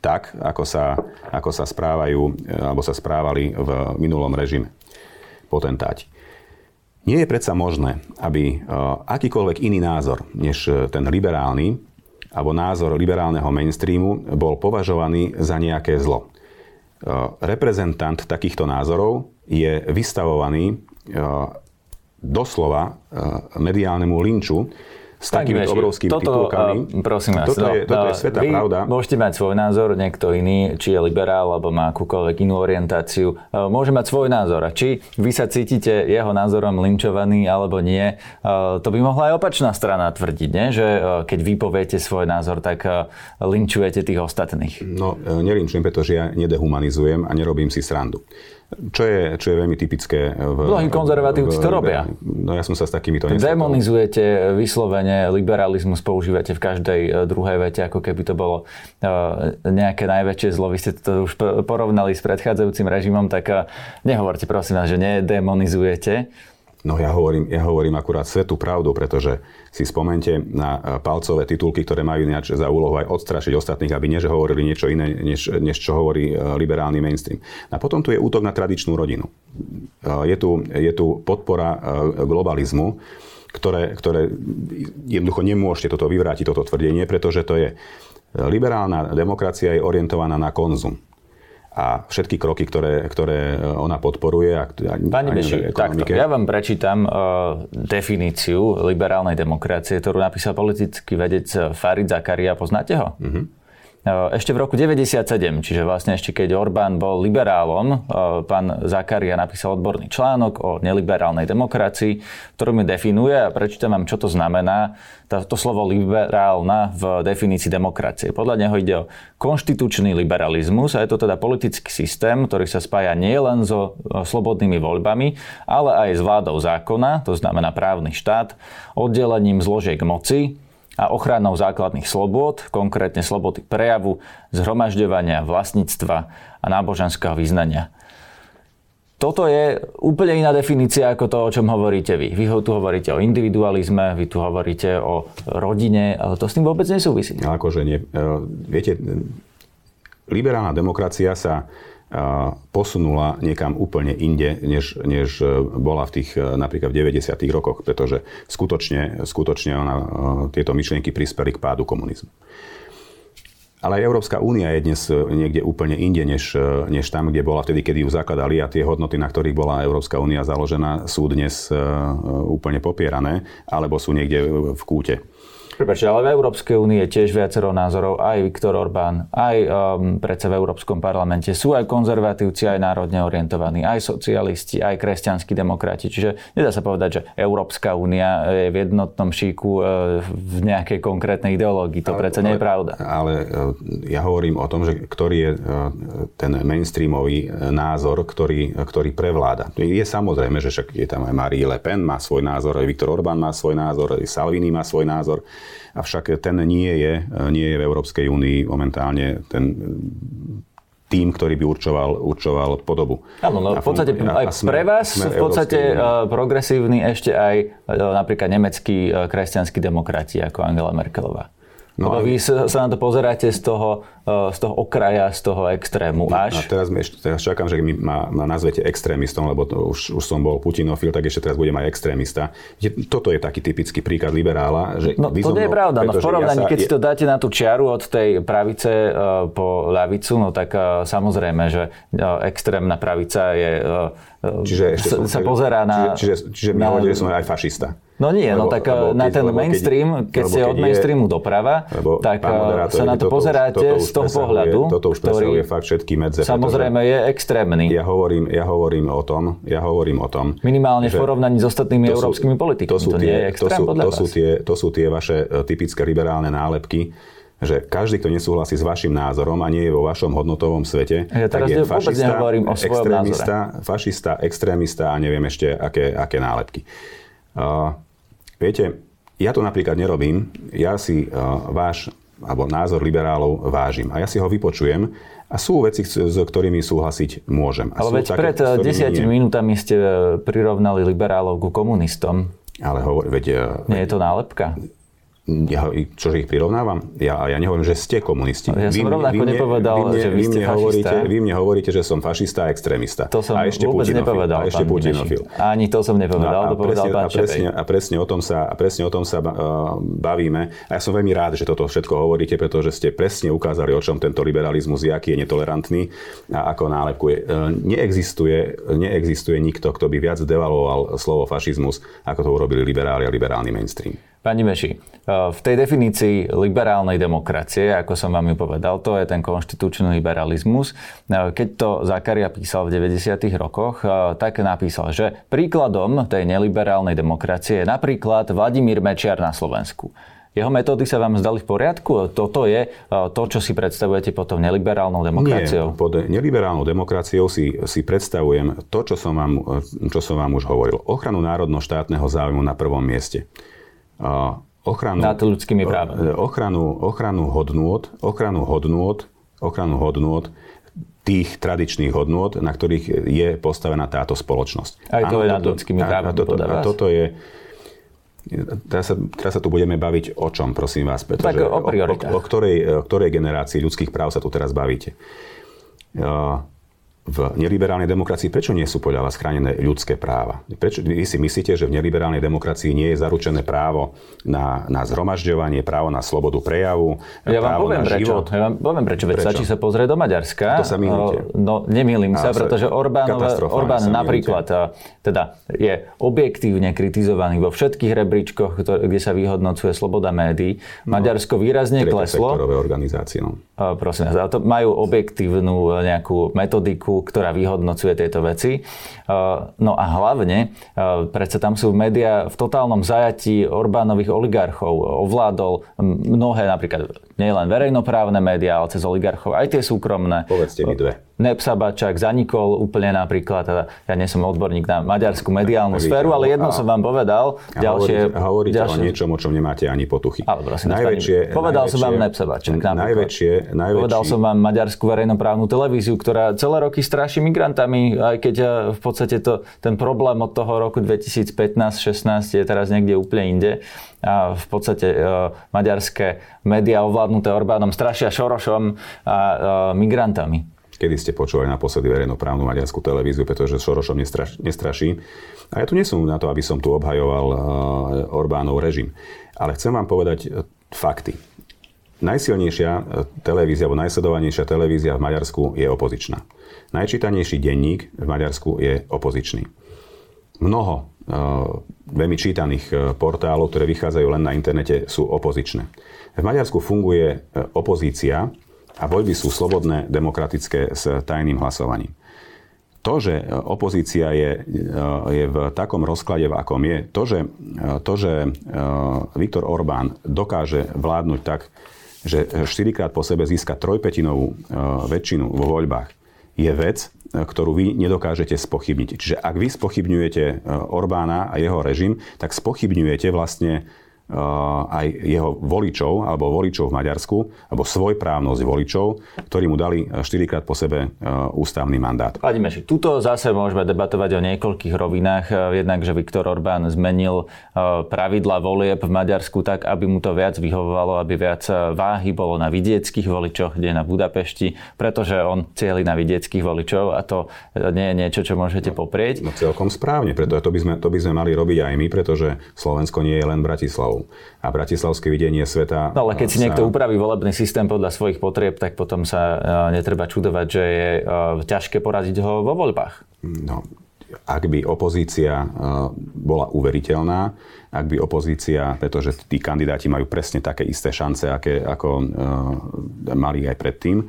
tak, ako sa, ako sa správajú, e, alebo sa správali v minulom režime potentáti. Nie je predsa možné, aby e, akýkoľvek iný názor, než ten liberálny, alebo názor liberálneho mainstreamu bol považovaný za nejaké zlo. Reprezentant takýchto názorov je vystavovaný doslova e, mediálnemu linču s Pán takými obrovskými toto, titulkami. uh, prosím vás, toto, no, je, toto je uh, sveta vy pravda. Môžete mať svoj názor, niekto iný, či je liberál, alebo má akúkoľvek inú orientáciu. Uh, Môže mať svoj názor. A či vy sa cítite jeho názorom linčovaný, alebo nie, uh, to by mohla aj opačná strana tvrdiť, nie? že uh, keď vy poviete svoj názor, tak uh, linčujete tých ostatných. No, e, nelinčujem, pretože ja nedehumanizujem a nerobím si srandu. Čo je, čo je veľmi typické v... Mnohí konzervatívci to robia. No ja som sa s takýmito nestretol. Demonizujete vyslovene, liberalizmus používate v každej e, druhej vete, ako keby to bolo e, nejaké najväčšie zlo. Vy ste to už porovnali s predchádzajúcim režimom, tak e, nehovorte prosím vás, že nedemonizujete. No ja hovorím, ja hovorím akurát svetú pravdu, pretože si spomente na e, palcové titulky, ktoré majú ináč za úlohu aj odstrašiť ostatných, aby nie, že hovorili niečo iné, než, než čo hovorí e, liberálny mainstream. A potom tu je útok na tradičnú rodinu. E, Je tu, je tu podpora globalizmu, ktoré, ktoré jednoducho nemôžete toto vyvrátiť, toto tvrdenie, pretože to je liberálna demokracia je orientovaná na konzum a všetky kroky, ktoré, ktoré ona podporuje. A, a, Pani Beši, takto. Ja vám prečítam uh, definíciu liberálnej demokracie, ktorú napísal politický vedec Farid Zakaria. Poznáte ho? Uh-huh. Ešte v roku 97, čiže vlastne ešte keď Orbán bol liberálom, uh, pán Zakaria napísal odborný článok o neliberálnej demokracii, ktorú mi definuje a prečítam vám, čo to znamená to slovo liberálna v definícii demokracie. Podľa neho ide o konštitučný liberalizmus a je to teda politický systém, ktorý sa spája nielen so e, slobodnými voľbami, ale aj s vládou zákona, to znamená právny štát, oddelením zložiek moci a ochranou základných slobôd, konkrétne slobody prejavu, zhromažďovania, vlastníctva a náboženského vyznania. Toto je úplne iná definícia ako to, o čom hovoríte vy. Vy tu hovoríte o individualizme, vy tu hovoríte o rodine, ale to s tým vôbec nesúvisí. Akože nie. E, Viete, liberálna demokracia sa posunula niekam úplne inde, než, než e, bola v tých e, napríklad v 90. rokoch, pretože skutočne, skutočne ona, e, tieto myšlienky prispeli k pádu komunizmu. Ale aj Európska únia je dnes niekde úplne inde, než, než tam, kde bola vtedy, kedy ju zakladali a tie hodnoty, na ktorých bola Európska únia založená, sú dnes úplne popierané alebo sú niekde v kúte. Prepačte, ale v Európskej únie je tiež viacero názorov, aj Viktor Orbán, aj um, predsa v Európskom parlamente sú aj konzervatívci, aj národne orientovaní, aj socialisti, aj kresťanskí demokrati. Čiže nedá sa povedať, že Európska únia je v jednotnom šíku uh, v nejakej konkrétnej ideológii. To ale, predsa nie je pravda. Ale uh, ja hovorím o tom, že ktorý je uh, ten mainstreamový názor, ktorý, ktorý prevláda. Je samozrejme, že však je tam aj Marie Le Pen, má svoj názor, aj Viktor Orbán má svoj názor, aj Salvini má svoj názor. Avšak ten nie je, nie je v Európskej únii momentálne ten tým, ktorý by určoval, určoval podobu. Áno, no v podstate aj sme, pre vás v podstate uh, progresívny ešte aj uh, napríklad nemeckí uh, kresťanskí demokrati ako Angela Merkelová. No Lebo vy sa, sa na to pozeráte z toho, e, z toho okraja, z toho extrému až. A teraz, ešte, teraz čakám, že mi ma, ma nazvete extrémistom, lebo to už, už som bol putinofil, tak ešte teraz budem aj extrémista. Toto je taký typický príklad liberála. Že no to nie je pravda. No v porovnaní, ja keď je... si to dáte na tú čiaru od tej pravice uh, po ľavicu, no tak uh, samozrejme, že uh, extrémna pravica je... Uh, čiže ešte sa, som, sa pozerá na... Čiže, čiže, čiže mi hovoríte, že som aj fašista. No nie, no lebo, no tak lebo, na ten mainstream, keď, keď ste od mainstreamu je, doprava, tak sa na to pozeráte toto z toho pohľadu, toto už presahuje fakt všetky medze. Samozrejme je extrémny. Ja hovorím, ja hovorím o tom, ja hovorím o tom. Minimálne v porovnaní s ostatnými sú, európskymi politikmi. To, sú to tie, to sú, to sú, tie, to sú tie vaše e, typické liberálne nálepky, že každý, kto nesúhlasí s vašim názorom a nie je vo vašom hodnotovom svete, ja tak je fašista, o extrémista, fašista, extrémista a neviem ešte aké, aké nálepky. Uh, Viete, ja to napríklad nerobím. Ja si uh, váš alebo názor liberálov vážim. A ja si ho vypočujem a sú veci, s ktorými súhlasiť môžem. A Ale veď také, pred eh, desiatimi minútami ste eh, prirovnali liberálov ku komunistom. Ale hovor, veď... Nie je to nálepka? Ja, čože ich prirovnávam? Ja, ja nehovorím, že ste komunisti. Ja vy, som rovnako vy nepovedal, vy mne, že vy ste vy hovoríte, vy mne hovoríte, že som fašista a extrémista. To som a ešte vôbec putinofil, nepovedal. A ešte putinofil. Ani to som nepovedal, no, a, to presne, pán a presne, a presne o tom sa, a presne o tom sa uh, bavíme. A ja som veľmi rád, že toto všetko hovoríte, pretože ste presne ukázali, o čom tento liberalizmus je, aký je netolerantný a ako nálepkuje. Uh, neexistuje, neexistuje nikto, kto by viac devaloval slovo fašizmus, ako to urobili liberáli a liberálny mainstream. Pani Meši, eh, v tej definícii liberálnej demokracie, ako som vám ju povedal, to je ten konštitučný liberalizmus. Eh, keď to Zakaria písal v 90. rokoch, eh, tak napísal, že príkladom tej neliberálnej demokracie je napríklad Vladimír Mečiar na Slovensku. Jeho metódy sa vám zdali v poriadku? Toto je to, čo si predstavujete pod tou neliberálnou demokraciou? Nie, pod neliberálnou demokraciou si, si predstavujem to, čo som, vám, čo som vám už hovoril. Ochranu národno-štátneho záujmu na prvom mieste ochranu, Nad ľudskými právami. Ochranu, ochranu hodnôt, ochranu hodnôt, ochranu hodnôt tých tradičných hodnôt, na ktorých je postavená táto spoločnosť. Aj to Áno, je nad ľudskými právami. A, toto, a toto je Teraz sa, teraz sa tu budeme baviť o čom, prosím vás, pretože tak o, o, o, o, ktorej, o ktorej generácii ľudských práv sa tu teraz bavíte. Uh, v neliberálnej demokracii prečo nie sú podľa vás chránené ľudské práva? Prečo vy si myslíte, že v neliberálnej demokracii nie je zaručené právo na, na zhromažďovanie, právo na slobodu prejavu, ja právo vám poviem na prečo. život? Ja vám poviem prečo, veď stačí sa pozrieť do Maďarska. To sa milíte. No, nemýlim sa, pretože Orbán, Orbán napríklad teda je objektívne kritizovaný vo všetkých rebríčkoch, kde sa vyhodnocuje sloboda médií. No, Maďarsko výrazne kleslo. organizácie, no. Prosím vás, to majú objektívnu nejakú metodiku, ktorá vyhodnocuje tieto veci. No a hlavne, predsa tam sú médiá v totálnom zajatí Orbánových oligarchov. Ovládol mnohé, napríklad nielen verejnoprávne médiá, ale cez oligarchov aj tie súkromné. Povedzte mi dve. Nepsabačák zanikol úplne napríklad, teda ja nie som odborník na maďarskú mediálnu sféru, ale jedno som vám povedal. A ďalšie, hovoríte, hovoríte ďalšie... o niečom, o čom nemáte ani potuchy. Ale prosím, najväčšie, povedal najväčšie, som vám Nepsabačák. Najväčšie, najväčšie... Povedal som vám maďarskú verejnoprávnu televíziu, ktorá celé roky straší migrantami, aj keď eh, v podstate to, ten problém od toho roku 2015-16 je teraz niekde úplne inde. A v podstate e, maďarské médiá ovládnuté Orbánom strašia Šorošom a e, migrantami. Kedy ste počúvali naposledy verejnoprávnu maďarskú televíziu, pretože Šorošom nestraš, nestraší. A ja tu nie na to, aby som tu obhajoval uh, Orbánov režim. Ale chcem vám povedať fakty. najsilnejšia televízia alebo najsledovanejšia televízia v Maďarsku je opozičná. Najčítanejší denník v Maďarsku je opozičný. Mnoho veľmi čítaných portálov, ktoré vychádzajú len na internete, sú opozičné. V Maďarsku funguje opozícia a voľby sú slobodné, demokratické s tajným hlasovaním to, že opozícia je, je v takom rozklade, v akom je, to, že, to, že e, Viktor Orbán dokáže vládnuť tak, že štyrikrát po sebe získa trojpetinovú e, väčšinu vo voľbách, je vec, ktorú vy nedokážete spochybniť. Čiže ak vy spochybňujete e, Orbána a jeho režim, tak spochybňujete vlastne aj jeho voličov, alebo voličov v Maďarsku, alebo svojprávnosť voličov, ktorí mu dali 4 krát po sebe ústavný mandát. Pani Meši, tuto zase môžeme debatovať o niekoľkých rovinách. Jednak, že Viktor Orbán zmenil pravidla volieb v Maďarsku tak, aby mu to viac vyhovovalo, aby viac váhy bolo na vidieckých voličoch, kde na Budapešti, pretože on cieli na vidieckých voličov a to nie je niečo, čo môžete poprieť. No celkom správne, preto to by sme, to by sme mali robiť aj my, pretože Slovensko nie je len Bratislava. Bratislavou. A bratislavské videnie sveta... No ale keď si sa... niekto upraví volebný systém podľa svojich potrieb, tak potom sa e, netreba čudovať, že je e, ťažké poraziť ho vo voľbách. No, ak by opozícia e, bola uveriteľná, ak by opozícia, pretože tí kandidáti majú presne také isté šance, aké, ako mali aj predtým,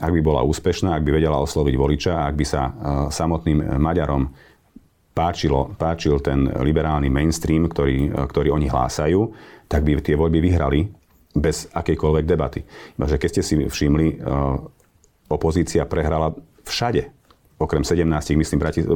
ak by bola úspešná, ak by vedela osloviť voliča, ak by sa samotným Maďarom páčilo, páčil ten liberálny mainstream, ktorý, ktorý oni hlásajú, tak by tie voľby vyhrali bez akejkoľvek debaty. Iba, že keď ste si všimli, eh, opozícia prehrala všade okrem 17, myslím, Brati-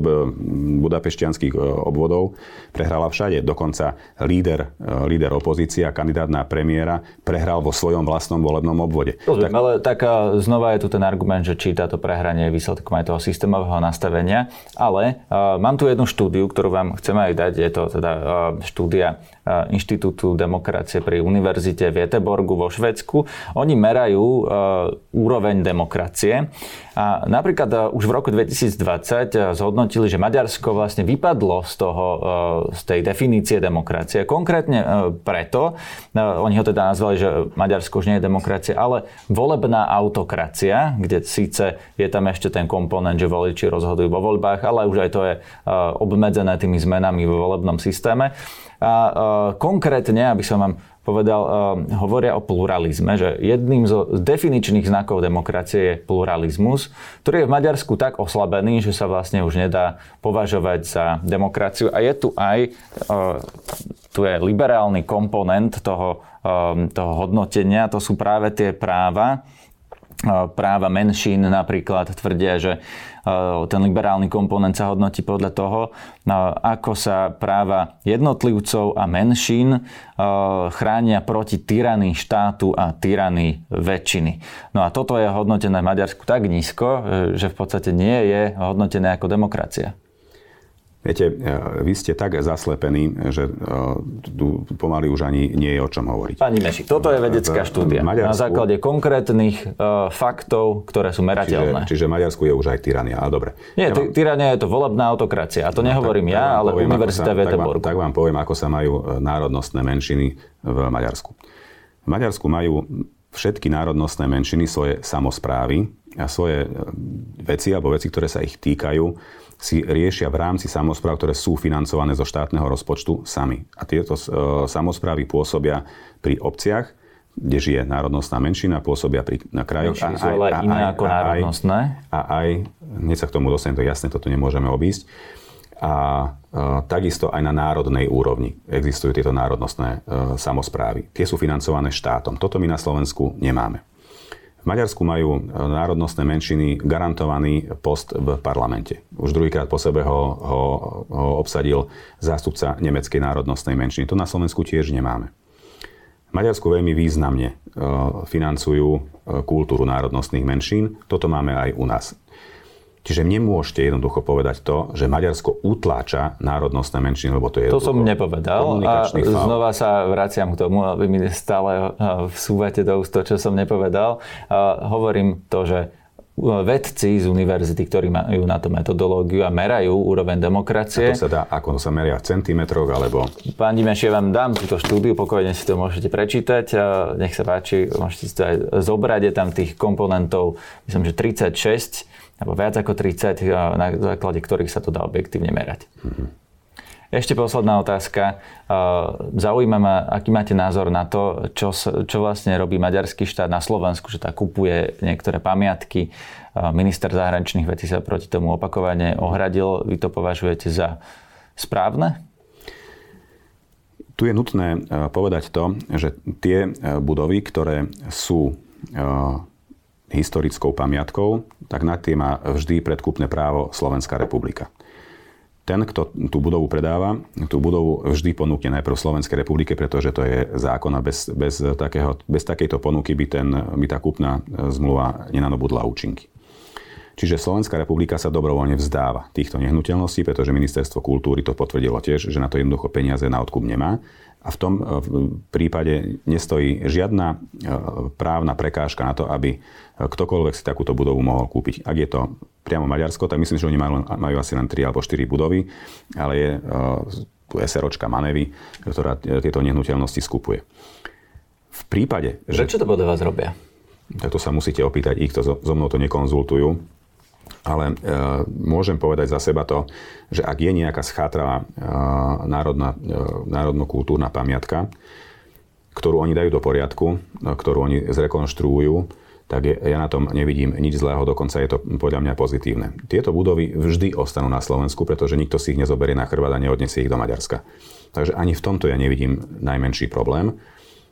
budapešťanských e, obvodov, prehrala všade. Dokonca líder, e, líder opozície a kandidát na premiéra prehral vo svojom vlastnom volebnom obvode. Rozumiem, tak... ale tak e, znova je tu ten argument, že či táto prehranie je výsledkom aj toho systémového nastavenia. Ale uh, mám tu jednu štúdiu, ktorú vám chceme aj dať. Je to teda uh, štúdia Inštitútu demokracie pri Univerzite v Jeteborgu vo Švedsku. Oni merajú uh, úroveň demokracie. A napríklad uh, už v roku 2000 2020 eh, zhodnotili, že Maďarsko vlastne vypadlo z, toho, z tej definície demokracie. Konkrétne preto, oni ho teda nazvali, že Maďarsko už nie je demokracia, ale volebná autokracia, kde síce je tam ešte ten komponent, že voliči rozhodujú vo voľbách, ale už aj to je obmedzené tými zmenami vo volebnom systéme. A konkrétne, aby som vám povedal, uh, hovoria o pluralizme, že jedným zo definičných znakov demokracie je pluralizmus, ktorý je v Maďarsku tak oslabený, že sa vlastne už nedá považovať za demokraciu. A je tu aj uh, tu je liberálny komponent toho, um, toho hodnotenia, to sú práve tie práva, práva menšín napríklad tvrdia, že ten liberálny komponent sa hodnotí podľa toho, ako sa práva jednotlivcov a menšín chránia proti tyranii štátu a tyranii väčšiny. No a toto je hodnotené v Maďarsku tak nízko, že v podstate nie je hodnotené ako demokracia. Viete, e, vy ste tak zaslepení, že e, tu pomaly už ani nie je o čom hovoriť. Pani Meši, toto je vedecká štúdia. Maďarsku, na základe konkrétnych uh, faktov, ktoré sú merateľné. Čiže, čiže Maďarsku je už aj tyrania, ale dobre. Nie, ja vám, tyrania je to volebná autokracia. A to no, nehovorím tak, ja, ale poviem, Univerzita v Tak, tak vám poviem, ako sa majú národnostné menšiny v Maďarsku. V Maďarsku majú všetky národnostné menšiny svoje samozprávy a svoje veci alebo veci, ktoré sa ich týkajú, si riešia v rámci samozpráv, ktoré sú financované zo štátneho rozpočtu sami. A tieto uh, samozprávy pôsobia pri obciach, kde žije národnostná menšina, pôsobia pri, na krajoch. A, sú ale aj, iné ako a, národnostné? A aj, hneď sa k tomu dostanem, to jasne, toto nemôžeme obísť. A uh, takisto aj na národnej úrovni existujú tieto národnostné uh, samozprávy. Tie sú financované štátom. Toto my na Slovensku nemáme. V Maďarsku majú e, národnostné menšiny garantovaný post v parlamente. Už druhýkrát po sebe ho, ho, ho obsadil zástupca nemeckej národnostnej menšiny. To na Slovensku tiež nemáme. Maďarsku veľmi významne e, financujú e, kultúru národnostných menšín. Toto máme aj u nás. Čiže nemôžete jednoducho povedať to, že Maďarsko utláča národnostné menšiny, lebo to je To som nepovedal a faul. znova sa vraciam k tomu, aby mi stále vsúvate do úst to, čo som nepovedal. Hovorím to, že vedci z univerzity, ktorí majú na to metodológiu a merajú úroveň demokracie. A to sa dá, ako sa meria v centimetroch, alebo... Pán Dimeš, ja vám dám túto štúdiu, pokojne si to môžete prečítať. Nech sa páči, môžete si to aj zobrať, je tam tých komponentov, myslím, že 36, alebo viac ako 30, na základe ktorých sa to dá objektívne merať. Mm-hmm. Ešte posledná otázka. Zaujíma ma, aký máte názor na to, čo, čo vlastne robí maďarský štát na Slovensku, že tá kupuje niektoré pamiatky. Minister zahraničných vecí sa proti tomu opakovane ohradil. Vy to považujete za správne? Tu je nutné povedať to, že tie budovy, ktoré sú historickou pamiatkou, tak na tie má vždy predkupné právo Slovenská republika ten, kto tú budovu predáva, tú budovu vždy ponúkne najprv Slovenskej republike, pretože to je zákon a bez, bez, takého, bez takejto ponuky by, ten, by tá kúpna zmluva nenanobudla účinky. Čiže Slovenská republika sa dobrovoľne vzdáva týchto nehnuteľností, pretože ministerstvo kultúry to potvrdilo tiež, že na to jednoducho peniaze na odkup nemá. A v tom prípade nestojí žiadna e, právna prekážka na to, aby ktokoľvek si takúto budovu mohol kúpiť. Ak je to priamo Maďarsko, tak myslím, že oni majú, majú asi len 3 alebo 4 budovy, ale je tu SROčka Manevy, ktorá tieto nehnuteľnosti skupuje. V prípade, že... Prečo to podľa vás robia? Tak to sa musíte opýtať ich, to so mnou to nekonzultujú. Ale e, môžem povedať za seba to, že ak je nejaká schátrala e, národná, e, národno-kultúrna pamiatka, ktorú oni dajú do poriadku, ktorú oni zrekonštruujú, tak ja na tom nevidím nič zlého, dokonca je to podľa mňa pozitívne. Tieto budovy vždy ostanú na Slovensku, pretože nikto si ich nezoberie na chrbát a neodnesie ich do Maďarska. Takže ani v tomto ja nevidím najmenší problém.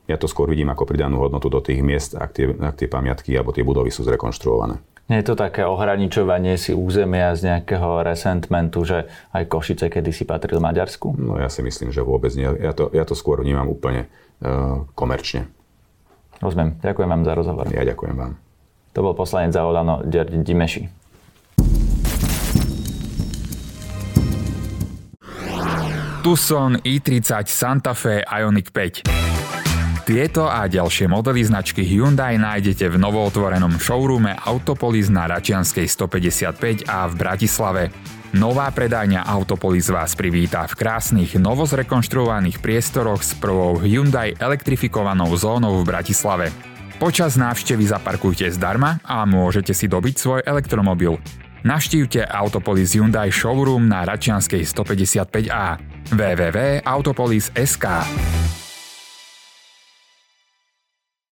Ja to skôr vidím ako pridanú hodnotu do tých miest, ak tie, ak tie pamiatky alebo tie budovy sú zrekonštruované. Nie je to také ohraničovanie si územia z nejakého resentmentu, že aj Košice kedysi patril Maďarsku? No ja si myslím, že vôbec nie. Ja to, ja to skôr vnímam úplne uh, komerčne. Rozumiem. Ďakujem vám za rozhovor. Ja ďakujem vám. To bol poslanec za Olano Ďardi Dimeši. Tucson, i30, Santa Fe, Ioniq 5. Tieto a ďalšie modely značky Hyundai nájdete v novootvorenom showroome Autopolis na Račianskej 155 a v Bratislave. Nová predajňa Autopolis vás privítá v krásnych, novozrekonštruovaných priestoroch s prvou Hyundai elektrifikovanou zónou v Bratislave. Počas návštevy zaparkujte zdarma a môžete si dobiť svoj elektromobil. Navštívte Autopolis Hyundai showroom na Račianskej 155A www.autopolis.sk